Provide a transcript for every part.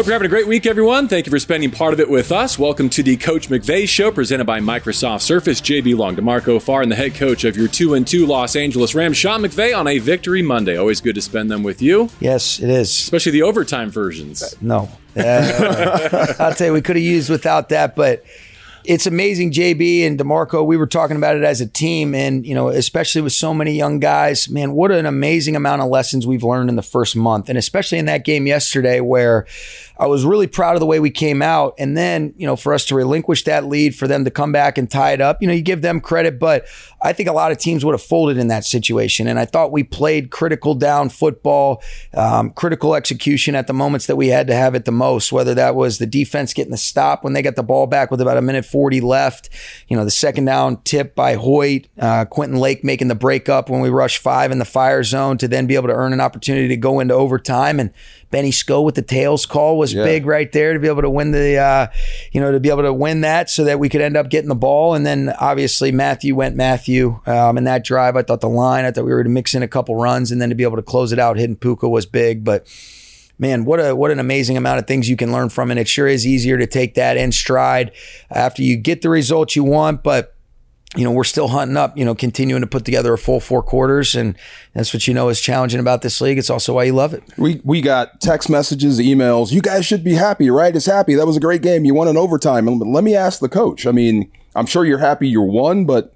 Hope you're having a great week, everyone. Thank you for spending part of it with us. Welcome to the Coach McVay Show, presented by Microsoft Surface. JB Long, DeMarco Farr, and the head coach of your two and two Los Angeles Rams, Sean McVay, on a Victory Monday. Always good to spend them with you. Yes, it is. Especially the overtime versions. No, uh, I'll tell you, we could have used without that, but it's amazing, JB and DeMarco. We were talking about it as a team, and you know, especially with so many young guys, man, what an amazing amount of lessons we've learned in the first month, and especially in that game yesterday, where I was really proud of the way we came out, and then you know, for us to relinquish that lead, for them to come back and tie it up, you know, you give them credit, but I think a lot of teams would have folded in that situation, and I thought we played critical down football, um, critical execution at the moments that we had to have it the most, whether that was the defense getting the stop when they got the ball back with about a minute 40 left. You know, the second down tip by Hoyt, uh, Quentin Lake making the breakup when we rushed five in the fire zone to then be able to earn an opportunity to go into overtime. And Benny Sko with the tails call was Yeah. big right there to be able to win the, uh, you know, to be able to win that so that we could end up getting the ball. And then obviously Matthew went Matthew um, in that drive. I thought the line, I thought we were to mix in a couple runs and then to be able to close it out, hitting Puka was big. But man, what a what an amazing amount of things you can learn from, and it sure is easier to take that in stride after you get the results you want, but. You know, we're still hunting up, you know, continuing to put together a full four quarters. And that's what you know is challenging about this league. It's also why you love it. We we got text messages, emails. You guys should be happy, right? It's happy. That was a great game. You won in overtime. Let me ask the coach. I mean, I'm sure you're happy you won, but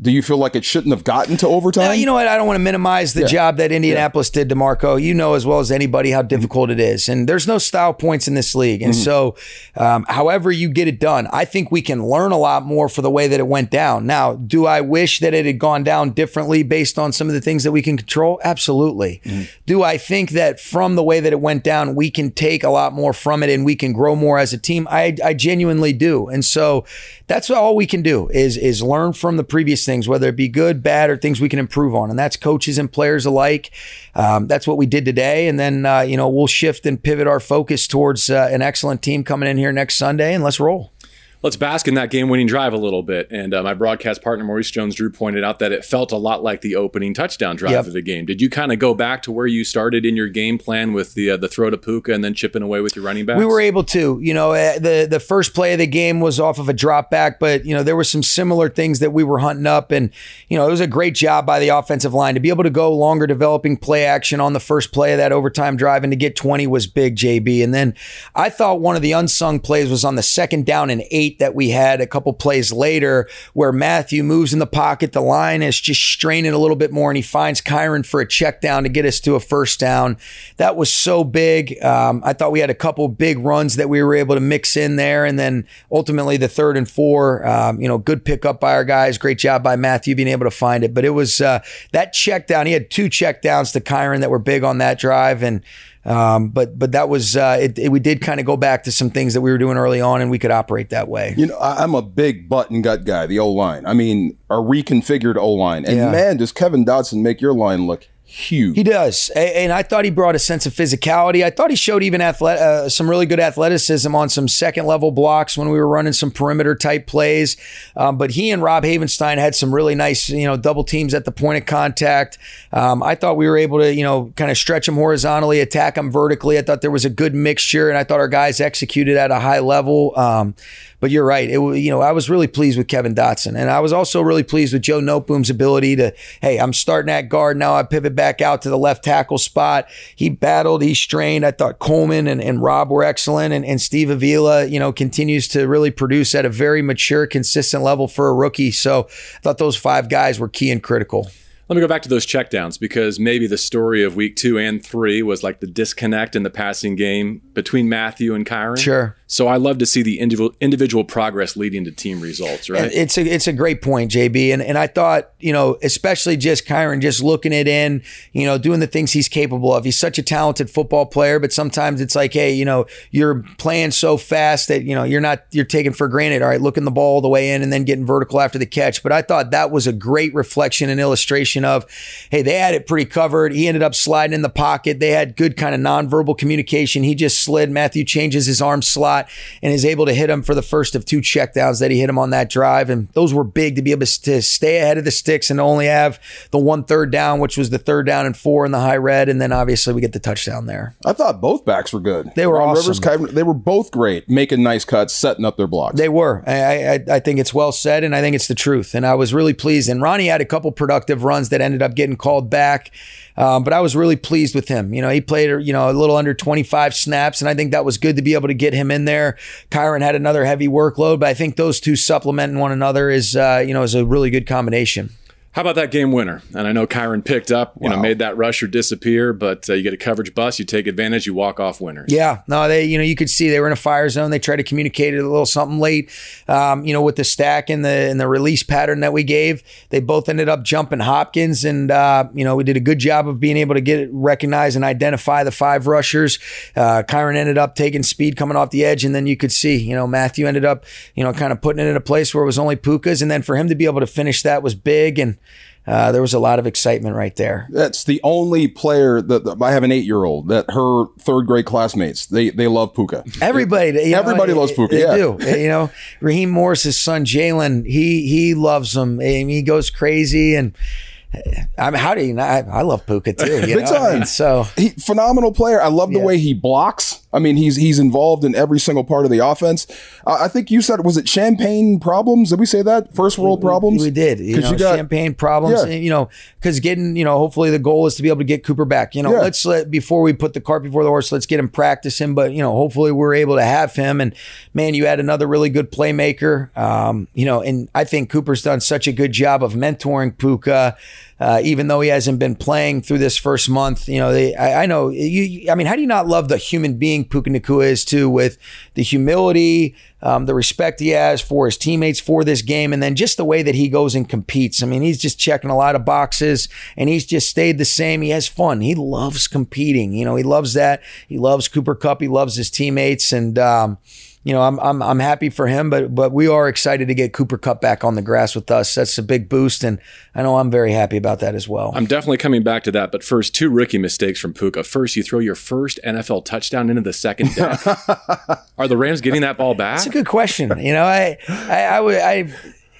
do you feel like it shouldn't have gotten to overtime? Now, you know what? I don't want to minimize the job that Indianapolis did DeMarco. You know as well as anybody how difficult it is. And there's no style points in this league. And so, um, however you get it done, I think we can learn a lot more for the way that it went down. Now, do I wish that it had gone down differently based on some of the things that we can control? Absolutely. Do I think that from the way that it went down, we can take a lot more from it and we can grow more as a team? I, I genuinely do. And so that's all we can do is, is learn from the previous things, whether it be good, bad, or things we can improve on. And that's coaches and players alike. Um, that's what we did today. And then, uh, you know, we'll shift and pivot our focus towards uh, an excellent team coming in here next Sunday and let's roll. Let's bask in that game winning drive a little bit. And uh, my broadcast partner, Maurice Jones Drew, pointed out that it felt a lot like the opening touchdown drive Yep. of the game. Did you kind of go back to where you started in your game plan with the uh, the throw to Puka and then chipping away with your running backs? We were able to. You know, uh, the the first play of the game was off of a drop back, but you know there were some similar things that we were hunting up, and you know it was a great job by the offensive line to be able to go longer, developing play action on the first play of that overtime drive, and to get twenty was big, JB. And then I thought one of the unsung plays was on the second down and eight that we had a couple plays later, where Matthew moves in the pocket, the line is just straining a little bit more, and he finds Kyren for a check down to get us to a first down. That was so big. Um, I thought we had a couple big runs that we were able to mix in there, and then ultimately the third and four. Um, you know, good pickup by our guys. Great job by Matthew being able to find it. But it was uh, that check down. He had two check downs to Kyren that were big on that drive, and um, but but that was uh, it, it- we did kind of go back to some things that we were doing early on, and we could operate that way. You know, I, I'm a big butt and gut guy, the O line. I mean, a reconfigured O line. And Yeah. man, does Kevin Dotson make your line look huge. He does, and I thought he brought a sense of physicality. I thought he showed even uh, some really good athleticism on some second level blocks when we were running some perimeter type plays. Um, but he and Rob Havenstein had some really nice, you know, double teams at the point of contact. Um, I thought we were able to, you know, kind of stretch him horizontally, attack him vertically. I thought there was a good mixture, and I thought our guys executed at a high level. Um, but you're right. It, you know, I was really pleased with Kevin Dotson, and I was also really pleased with Joe Noteboom's ability to, hey, I'm starting at guard now. I pivot back out to the left tackle spot. He battled, he strained. I thought Coleman and, and Rob were excellent, and, and Steve Avila, you know, continues to really produce at a very mature, consistent level for a rookie. So I thought those five guys were key and critical. Let me go back to those checkdowns because maybe the story of week two and three was like the disconnect in the passing game between Matthew and Kyren. Sure. So I love to see the individual individual progress leading to team results, right? It's a it's a great point, JB. And and I thought, you know, especially just Kyren just looking it in, you know, doing the things he's capable of. He's such a talented football player, but sometimes it's like, hey, you know, you're playing so fast that, you know, you're not you're taking for granted. All right, looking the ball all the way in and then getting vertical after the catch. But I thought that was a great reflection and illustration of, hey, they had it pretty covered. He ended up sliding in the pocket. They had good kind of nonverbal communication. He just slid. Matthew changes his arm slide. Spot and is able to hit him for the first of two checkdowns that he hit him on that drive. And those were big to be able to stay ahead of the sticks and only have the one third down, which was the third down and four in the high red. And then obviously we get the touchdown there. I thought both backs were good. They were Ron awesome. Rivers, Kyren- they were both great, making nice cuts, setting up their blocks. They were. I, I, I think it's well said, and I think it's the truth. And I was really pleased. And Ronnie had a couple productive runs that ended up getting called back. Um, but I was really pleased with him. You know, he played, you know, a little under 25 snaps, and I think that was good to be able to get him in there. Kyren had another heavy workload, but I think those two supplementing one another is, uh, you know, is a really good combination. How about that game winner? And I know Kyren picked up, you know, made that rusher disappear, but uh, you get a coverage bus, you take advantage, you walk off winners. Yeah, no, they, you know, you could see they were in a fire zone. They tried to communicate it a little something late, um, you know, with the stack and the and the release pattern that we gave. They both ended up jumping Hopkins, and uh, you know, we did a good job of being able to get it, recognize and identify the five rushers. Uh, Kyren ended up taking speed coming off the edge, and then you could see, you know, Matthew ended up, you know, kind of putting it in a place where it was only Puka's, and then for him to be able to finish that was big and. Uh, there was a lot of excitement right there. That's the only player that, that- I have an eight year old that her third grade classmates they they love Puka. Everybody, you know, Everybody loves Puka, They yeah. do. You know, Raheem Morris's son Jalen, he he loves him. He goes crazy, and I mean, how do you not? I, I love Puka too. You Big know? I mean, time. so He phenomenal player. I love the Yeah. way he blocks. I mean, he's he's involved in every single part of the offense. Uh, I think you said was it champagne problems? Did we say that first world problems? We did. You know, you got- champagne problems. Yeah. and, You know, because getting, you know, hopefully the goal is to be able to get Cooper back. You know, Yeah. let's let before we put the cart before the horse, let's get him practicing. But you know, hopefully we're able to have him. And man, you had another really good playmaker. Um, you know, and I think Cooper's done such a good job of mentoring Puka. Uh, even though he hasn't been playing through this first month, you know, they, I, I know you. I mean, how do you not love the human being Puka Nacua is too, with the humility, um, the respect he has for his teammates for this game, and then just the way that he goes and competes. I mean, he's just checking a lot of boxes, and he's just stayed the same. He has fun. He loves competing. You know, he loves that. He loves Cooper Kupp. He loves his teammates, and um, you know, I'm, I'm I'm happy for him, but but we are excited to get Cooper Kupp back on the grass with us. That's a big boost, and I know I'm very happy about that as well. I'm definitely coming back to that, but first, two rookie mistakes from Puka. First, you throw your first NFL touchdown into the second deck. Are the Rams getting that ball back? That's a good question. You know, I I I would I.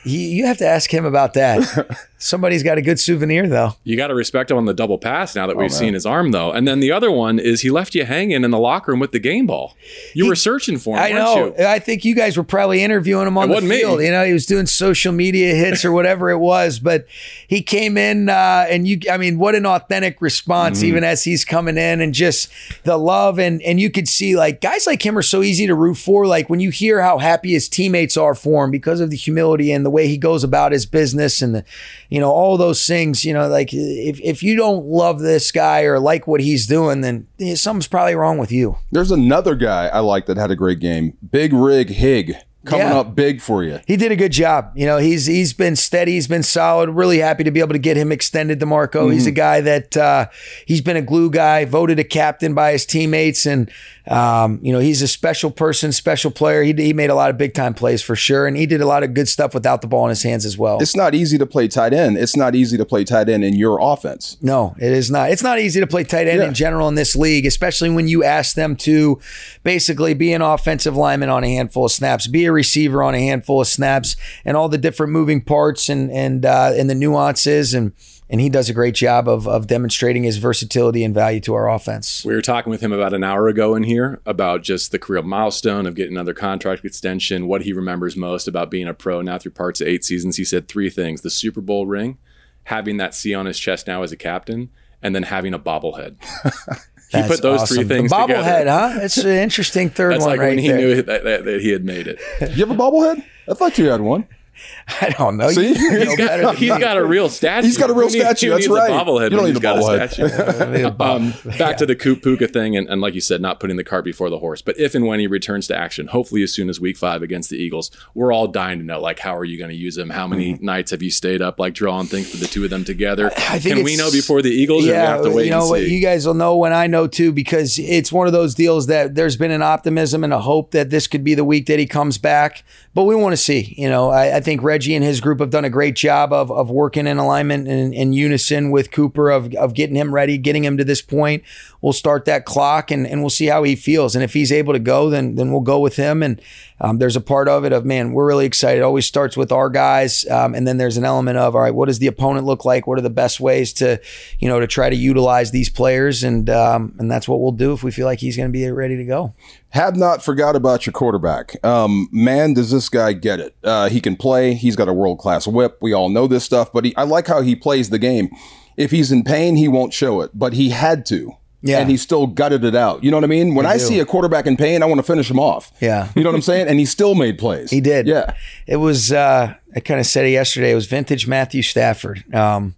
You you have to ask him about that. Somebody's got a good souvenir, though. You got to respect him on the double pass now that Oh, we've seen his arm, though. And then the other one is he left you hanging in the locker room with the game ball. You were searching for him, I weren't know. you? I think you guys were probably interviewing him on It the wasn't me. field. You know, he was doing social media hits or whatever it was, but he came in uh, and you. I mean, what an authentic response, Mm-hmm. even as he's coming in and just the love and and you could see like guys like him are so easy to root for. Like when you hear how happy his teammates are for him because of the humility and the way he goes about his business and the, you know, all those things. You know, like if if you don't love this guy or like what he's doing, then something's probably wrong with you. There's another guy I like that had a great game. Big Rig Hig coming Yeah. up big for you. He did a good job. You know, he's he's been steady. He's been solid. Really happy to be able to get him extended DeMarco. He's a guy that uh, he's been a glue guy, voted a captain by his teammates, and um, you know he's a special person, special player. He he made a lot of big time plays for sure, and he did a lot of good stuff without the ball in his hands as well. It's not easy to play tight end. It's not easy to play tight end in your offense. No, it is not. It's not easy to play tight end Yeah. in general in this league, especially when you ask them to basically be an offensive lineman on a handful of snaps, be a receiver on a handful of snaps, and all the different moving parts and and uh, and the nuances and and he does a great job of of demonstrating his versatility and value to our offense. We were talking with him about an hour ago in here about just the career milestone of getting another contract extension, what he remembers most about being a pro now through parts of eight seasons. He said three things the Super Bowl ring, having that C on his chest now as a captain, and then having a bobblehead. he put those three things The together. bobblehead, huh? It's an interesting third That's one like right when he there. knew that, that, that he had made it. You have a bobblehead? I thought you had one. I don't know. See? You know He's than He's got a real statue. He's got a real statue, that's right. A bobblehead You don't need a bobblehead. statue. um, back to the Coop Puka thing, and, and like you said, not putting the cart before the horse. But if and when he returns to action, hopefully as soon as Week Five against the Eagles, we're all dying to know, like, how are you going to use him? How many nights have you stayed up, like drawing things for the two of them together? I think Can we know before the Eagles, or we have to wait you know what? You guys will know when I know too, because it's one of those deals that there's been an optimism and a hope that this could be the week that he comes back. But we want to see. You know, I, I think think Reggie and his group have done a great job of, of working in alignment and in unison with Cooper of, of getting him ready, getting him to this point. We'll start that clock and, and we'll see how he feels. And if he's able to go, then then we'll go with him. And um, there's a part of it of man, we're really excited. It always starts with our guys, um, and then there's an element of all right, what does the opponent look like? What are the best ways to you know to try to utilize these players? And um, and that's what we'll do if we feel like he's going to be ready to go. Have not forgot about your quarterback. Um, man, does this guy get it? Uh, he can play. He's got a world class whip. We all know this stuff, but he, I like how he plays the game. If he's in pain, he won't show it, but he had to. Yeah. And he still gutted it out. You know what I mean? When I, do. see a quarterback in pain, I want to finish him off. Yeah. You know what I'm saying? And he still made plays. He did. Yeah. It was, uh, I kind of said it yesterday. It was vintage Matthew Stafford. Um,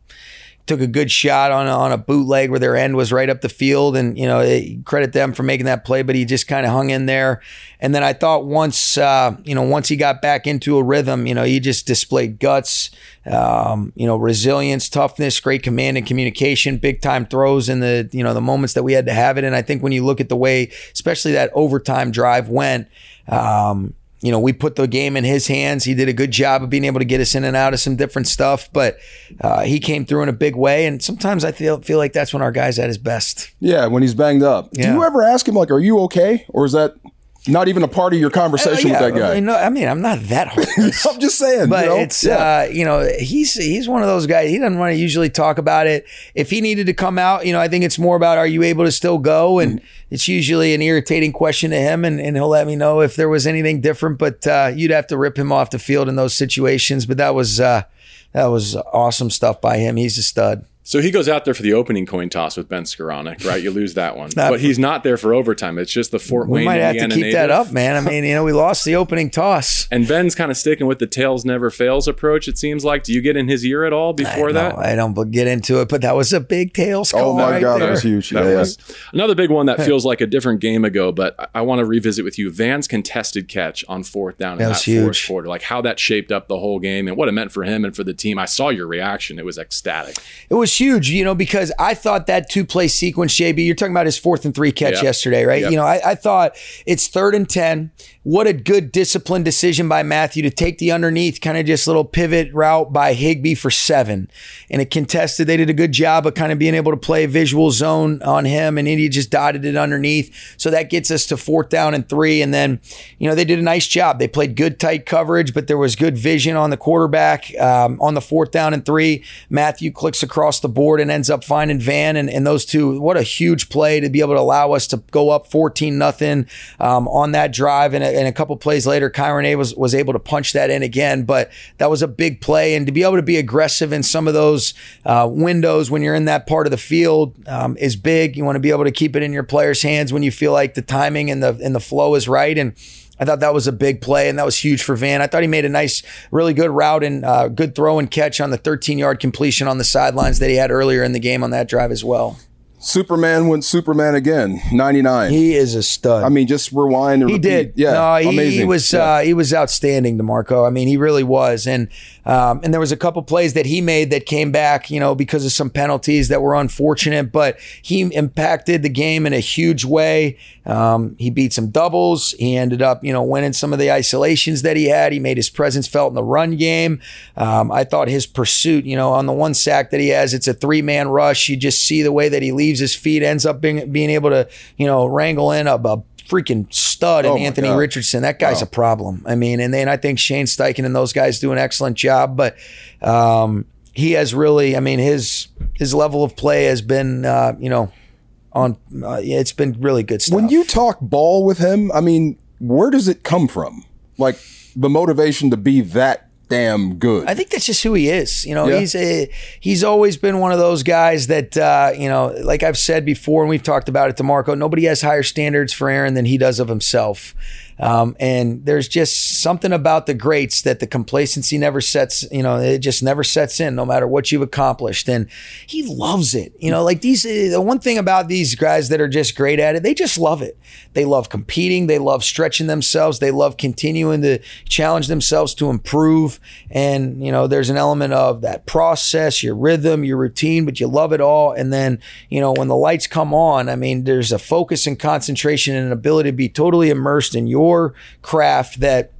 took a good shot on a, on a bootleg where their end was right up the field, and you know it, credit them for making that play. But he just kind of hung in there. And then I thought once uh, you know once he got back into a rhythm, you know he just displayed guts, um, you know resilience, toughness, great command and communication, big time throws in the you know the moments that we had to have it. And I think when you look at the way, especially that overtime drive went. Um, you know, we put the game in his hands. He did a good job of being able to get us in and out of some different stuff, but uh, he came through in a big way. And sometimes I feel feel like that's when our guy's at his best. Yeah, when he's banged up. Do you ever ask him, like, are you okay? Or is that not even a part of your conversation Yeah, with that guy? I mean, no, I mean, I'm not that hopeless. I'm just saying. But you know? it's Yeah. uh, you know he's he's one of those guys. He doesn't want to usually talk about it. If he needed to come out, you know, I think it's more about are you able to still go, and it's usually an irritating question to him, and, and he'll let me know if there was anything different. But uh, you'd have to rip him off the field in those situations. But that was uh, that was awesome stuff by him. He's a stud. So he goes out there for the opening coin toss with Ben Skowronek, right? You lose that one, Not but he's not there for overtime. It's just the Fort We Wayne, We might have to Indiana keep that up, man. I mean, you know, we lost the opening toss. And Ben's kind of sticking with the tails never fails approach. It seems like. Do you get in his ear at all before that? I don't get into it, but that was a big tails oh call oh, my right God, there. that was huge. That Yeah, yeah. was another big one that feels like a different game ago, but I, I want to revisit with you Van's contested catch on fourth down in That that, was fourth huge. quarter, like how that shaped up the whole game and what it meant for him and for the team. I saw your reaction; it was ecstatic. It was huge, you know, because I thought that two play sequence, JB, you're talking about his fourth and three catch Yep. yesterday, right? Yep. You know, I, I thought it's third and 10. What a good disciplined decision by Matthew to take the underneath, kind of just little pivot route by Higbee for seven. And it contested. They did a good job of kind of being able to play a visual zone on him, and India just dotted it underneath. So that gets us to fourth down and three. And then, you know, they did a nice job. They played good tight coverage, but there was good vision on the quarterback um, on the fourth down and three. Matthew clicks across the board and ends up finding Van, and, and those two. What a huge play to be able to allow us to go up fourteen nothing um, on that drive, and a, and a couple plays later, Kyren A was was able to punch that in again. But that was a big play, and to be able to be aggressive in some of those uh, windows when you're in that part of the field um, is big. You want to be able to keep it in your players' hands when you feel like the timing and the and the flow is right, and I thought that was a big play, and that was huge for Van. I thought he made a nice, really good route and uh, good throw and catch on the 13 yard completion on the sidelines that he had earlier in the game on that drive as well. Superman went Superman again, 99. He is a stud. I mean, just rewind and he repeat. did. Yeah, no, he, amazing. he was Yeah. uh, he was outstanding, Demarco. I mean, he really was, and um, and there was a couple plays that he made that came back, you know, because of some penalties that were unfortunate, but he impacted the game in a huge way. Um, he beat some doubles. He ended up, you know, winning some of the isolations that he had. He made his presence felt in the run game. Um, I thought his pursuit, you know, on the one sack that he has, it's a three man rush. You just see the way that he leaves his feet, ends up being being able to, you know, wrangle in a, a freaking stud in Oh Anthony God. Richardson. That guy's a problem. I mean, and then I think Shane Steichen and those guys do an excellent job, but um, he has really, I mean, his his level of play has been, uh, you know, on. Uh, it's been really good stuff. When you talk ball with him, I mean, where does it come from? Like the motivation to be that damn good. I think that's just who he is. You know, Yeah. he's a, he's always been one of those guys that uh, you know, like I've said before, and we've talked about it DeMarco. Nobody has higher standards for Aaron than he does of himself. Um, and there's just something about the greats that the complacency never sets, you know, it just never sets in no matter what you've accomplished. And he loves it. You know, like these, uh, the one thing about these guys that are just great at it, they just love it. They love competing. They love stretching themselves. They love continuing to challenge themselves to improve. And, you know, there's an element of that process, your rhythm, your routine, but you love it all. And then, you know, when the lights come on, I mean, there's a focus and concentration and an ability to be totally immersed in your craft that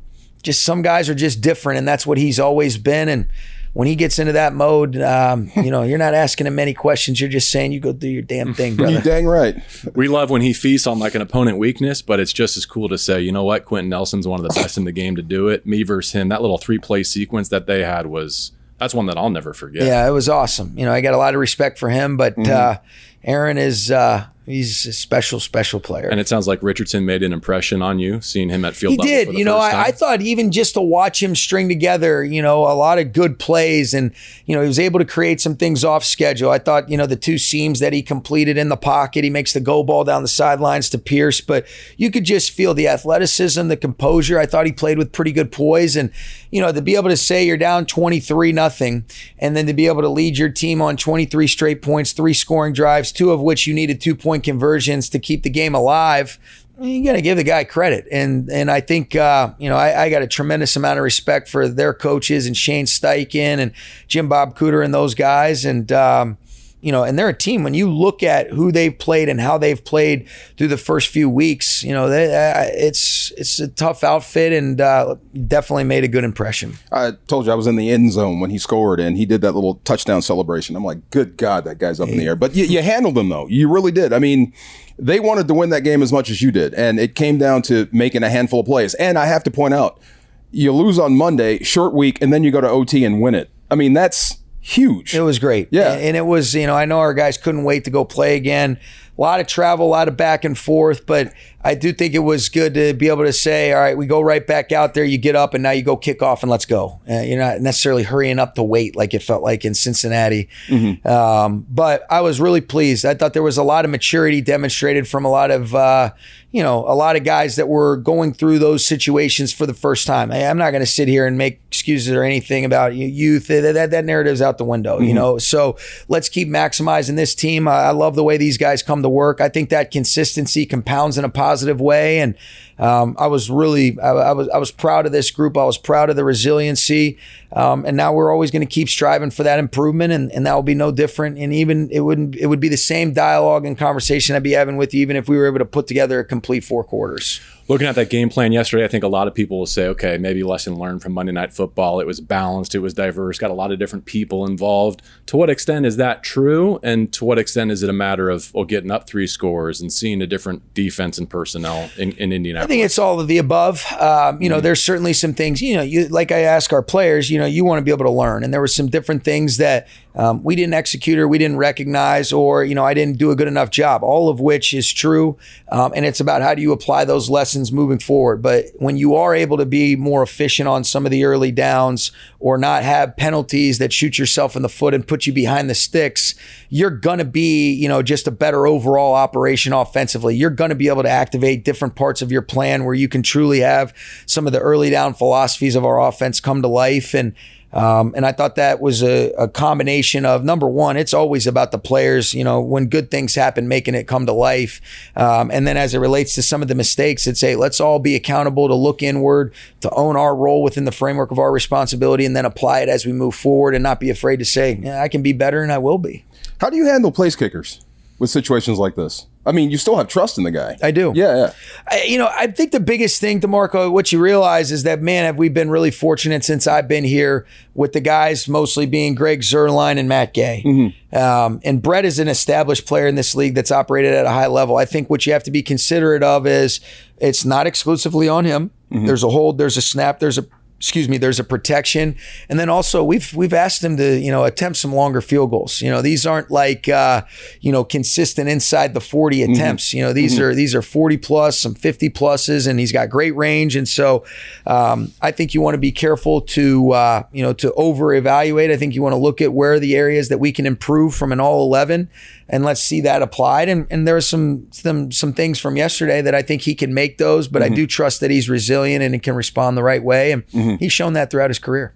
just some guys are just different, and that's what he's always been. And when he gets into that mode, um, you know, you're not asking him many questions. You're just saying, you go do your damn thing, brother. You dang right. We love when he feasts on like an opponent weakness, but it's just as cool to say, you know what, Quenton Nelson's one of the best in the game to do it. Me versus him. That little three play sequence that they had was that's one that I'll never forget. Yeah, it was awesome. You know, I got a lot of respect for him, but Mm-hmm. uh, Aaron is uh, he's a special, special player. And it sounds like Richardson made an impression on you, seeing him at field he did. You know, I, I thought even just to watch him string together, you know, a lot of good plays, and you know, he was able to create some things off schedule. I thought, you know, the two seams that he completed in the pocket, he makes the go ball down the sidelines to Pierce, but you could just feel the athleticism, the composure. I thought he played with pretty good poise, and you know, to be able to say you're down twenty three nothing, and then to be able to lead your team on twenty three straight points, three scoring drives, two of which you needed two point conversions to keep the game alive you got to give the guy credit, and and I think uh, you know I, I got a tremendous amount of respect for their coaches and Shane Steichen and Jim Bob Cooter and those guys, and um, you know, and they're a team. When you look at who they've played and how they've played through the first few weeks, you know, they, uh, it's it's a tough outfit, and uh, definitely made a good impression. I told you I was in the end zone when he scored and he did that little touchdown celebration. I'm like, good God, that guy's up in the air. But you, you handled him though. You really did. I mean, they wanted to win that game as much as you did, and it came down to making a handful of plays. And I have to point out, you lose on Monday, short week, and then you go to OT and win it. I mean, that's huge. It was great. Yeah. And it was, you know, I know our guys couldn't wait to go play again. A lot of travel, a lot of back and forth, but I do think it was good to be able to say, all right, we go right back out there. You get up and now you go kick off and let's go. Uh, you're not necessarily hurrying up to wait like it felt like in Cincinnati. Um, but I was really pleased. I thought there was a lot of maturity demonstrated from a lot of, uh, you know, a lot of guys that were going through those situations for the first time. I, am not going to sit here and make excuses or anything about youth. That, that, that narrative's out the window, you know. So let's keep maximizing this team. I, I love the way these guys come to work. I think that consistency compounds in a positive way, and um, I was really, I, I was, I was proud of this group. I was proud of the resiliency, um, and now we're always going to keep striving for that improvement, and, and that will be no different. And even it wouldn't, it would be the same dialogue and conversation I'd be having with you, even if we were able to put together a complete four quarters. Looking at that game plan yesterday, I think a lot of people will say, okay, maybe lesson learned from Monday Night Football. It was balanced, it was diverse, got a lot of different people involved. To what extent is that true? And to what extent is it a matter of well, getting up three scores and seeing a different defense and personnel in, in I think it's all of the above. Um, you know, there's certainly some things, you know, you like I ask our players, you know, you want to be able to learn. And there were some different things that um, we didn't execute or we didn't recognize or, you know, I didn't do a good enough job, all of which is true. Um, and it's about how do you apply those lessons moving forward. But when you are able to be more efficient on some of the early downs or not have penalties that shoot yourself in the foot and put you behind the sticks, you're to be, you know, just a better overall operation offensively. You're to be able to activate different parts of your plan where you can truly have some of the early down philosophies of our offense come to life. And, um, and I thought that was a, a combination of number one, it's always about the players, you know, when good things happen, making it come to life. Um, and then as it relates to some of the mistakes, it's a let's all be accountable to look inward, to own our role within the framework of our responsibility, and then apply it as we move forward and not be afraid to say, yeah, I can be better and I will be. How do you handle place kickers with situations like this? I mean, you still have trust in the guy. I do. Yeah, yeah. I, you know, I think the biggest thing, DeMarco, what you realize is that, man, have we been really fortunate since I've been here with the guys mostly being Greg Zuerlein and Matt Gay. Um, and Brett is an established player in this league that's operated at a high level. I think what you have to be considerate of is it's not exclusively on him. There's a hold, there's a snap, there's a excuse me, there's a protection. And then also we've we've asked him to, you know, attempt some longer field goals. You know, these aren't like uh, you know, consistent inside the 40 attempts. You know, these are these are 40 plus, some 50 pluses, and he's got great range. And so um, I think you want to be careful to uh, you know, to over evaluate. I think you want to look at where are the areas that we can improve from an all 11 and let's see that applied. And and there are some some some things from yesterday that I think he can make those, but I do trust that he's resilient and he can respond the right way. And he's shown that throughout his career.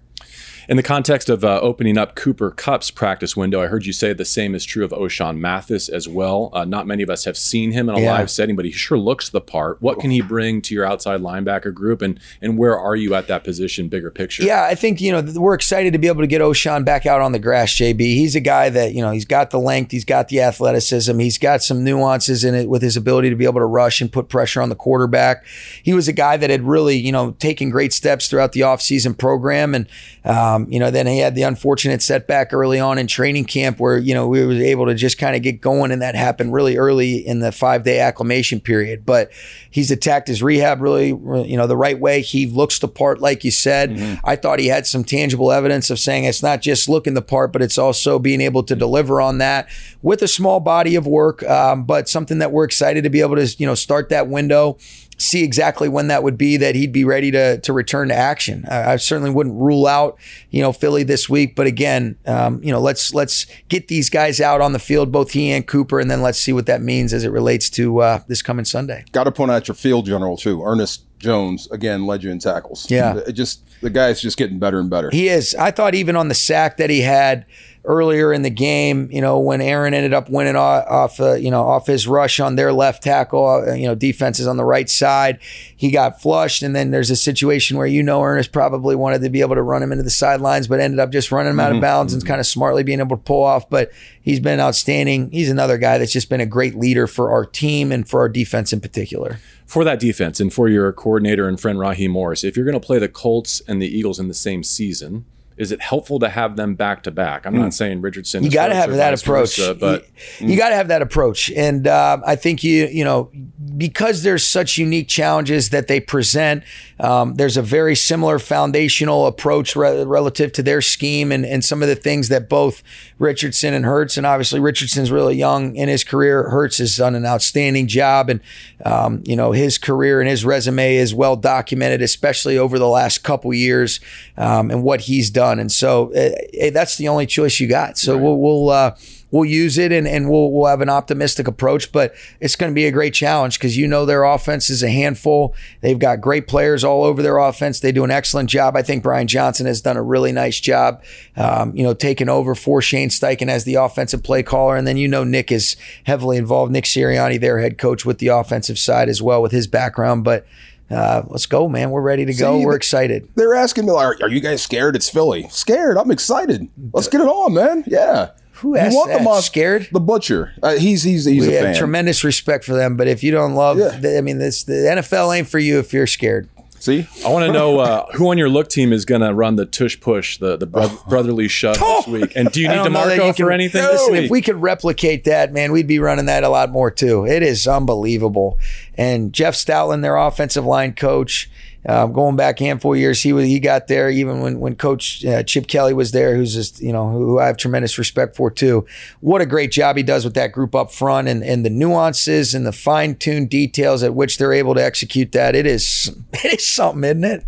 In the context of uh, opening up Cooper Kupp's practice window, I heard you say the same is true of Ochaun Mathis as well. Uh, not many of us have seen him in a Yeah. live setting, but he sure looks the part. What can he bring to your outside linebacker group, and and where are you at that position, bigger picture? Yeah, I think you know we're excited to be able to get Ochaun back out on the grass. JB, he's a guy that you know he's got the length, he's got the athleticism, he's got some nuances in it with his ability to be able to rush and put pressure on the quarterback. He was a guy that had really you know taken great steps throughout the offseason program, and um, you know then he had the unfortunate setback early on in training camp where you know we were able to just kind of get going, and that happened really early in the five day acclimation period. But he's attacked his rehab really you know the right way. He looks the part, like you said. I thought he had some tangible evidence of saying it's not just looking the part, but it's also being able to deliver on that with a small body of work. Um, but something that we're excited to be able to you know start that window see exactly when that would be that he'd be ready to to return to action. I, I certainly wouldn't rule out you know Philly this week, but again, um, you know let's let's get these guys out on the field, both he and Cooper, and then let's see what that means as it relates to uh, this coming Sunday. Got to point out your field general too, Ernest Jones. Again, led you in tackles. Yeah. it just the guy's just getting better and better. He is. I thought even on the sack that he had earlier in the game, you know, when Aaron ended up winning off, off uh, you know, off his rush on their left tackle, uh, you know, defenses on the right side, he got flushed, and then there's a situation where you know Ernest probably wanted to be able to run him into the sidelines, but ended up just running him out of bounds and kind of smartly being able to pull off. But he's been outstanding. He's another guy that's just been a great leader for our team and for our defense in particular. for that defense and for your coordinator and friend Raheem Morris, if you're going to play the Colts and the Eagles in the same season, is it helpful to have them back to back? I'm not saying Richardson. You got to have that approach, versa, but you, got to have that approach, and uh, I think you you know because there's such unique challenges that they present. Um, there's a very similar foundational approach re- relative to their scheme and, and some of the things that both Richardson and Hurts, and obviously Richardson's really young in his career. Hurts has done an outstanding job, and um, you know his career and his resume is well documented, especially over the last couple years, um, and what he's done. And so uh, eh, that's the only choice you got. So we'll we'll uh, we'll use it and, and we'll we'll have an optimistic approach. But it's going to be a great challenge because you know their offense is a handful. They've got great players all over their offense. They do an excellent job. I think Brian Johnson has done a really nice job. Um, you know, taking over for Shane Steichen as the offensive play caller, and then you know Nick is heavily involved. Nick Sirianni, their head coach, with the offensive side as well with his background, but. Uh, let's go, man. We're ready to go. See, We're the- excited. They're asking me, like, "Are you guys scared? It's Philly." Scared? I'm excited. Let's get it on, man. Yeah. Who asked that? monst- Scared? The butcher. Uh, he's he's he's We a have fan. tremendous respect for them, but if you don't love, Yeah. the, I mean, this the NFL ain't for you if you're scared. See, I want to know uh, who on your look team is going to run the tush push, the the bro- brotherly shove this week. And do you need you Demarco can- for anything? Listen, if we could replicate that, man, we'd be running that a lot more too. It is unbelievable. And Jeff Stoutland, their offensive line coach, um, going back a handful of years, he was he got there even when when Coach uh, Chip Kelly was there, who's just you know who I have tremendous respect for too. What a great job he does with that group up front and and the nuances and the fine tuned details at which they're able to execute that. It is it is something, isn't it?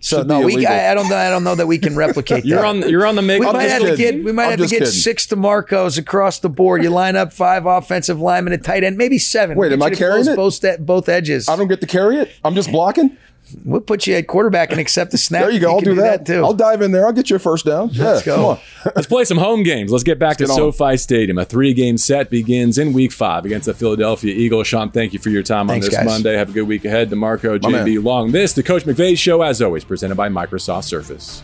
So Should no, we. I, I don't I don't know that we can replicate you're that. on you're on the make. We I'm might just have to get we might I'm have to just get kidding. six DeMarcos across the board. You line up five offensive linemen, a tight end, maybe seven. Wait, We'll am I carrying it? Both, both edges. I don't get to carry it. I'm just blocking. We'll put you at quarterback and accept the snap. There you if go. I'll can do that. too. I'll dive in there. I'll get you a first down. Yeah, go. come on. Let's play some home games. Let's get back to get on. SoFi Stadium. A three game set begins in week five against the Philadelphia Eagles. Sean, thank you for your time Thanks, on this guys. Monday. Have a good week ahead. DeMarco, My JB man. Long. This, the Coach McVay Show, as always, presented by Microsoft Surface.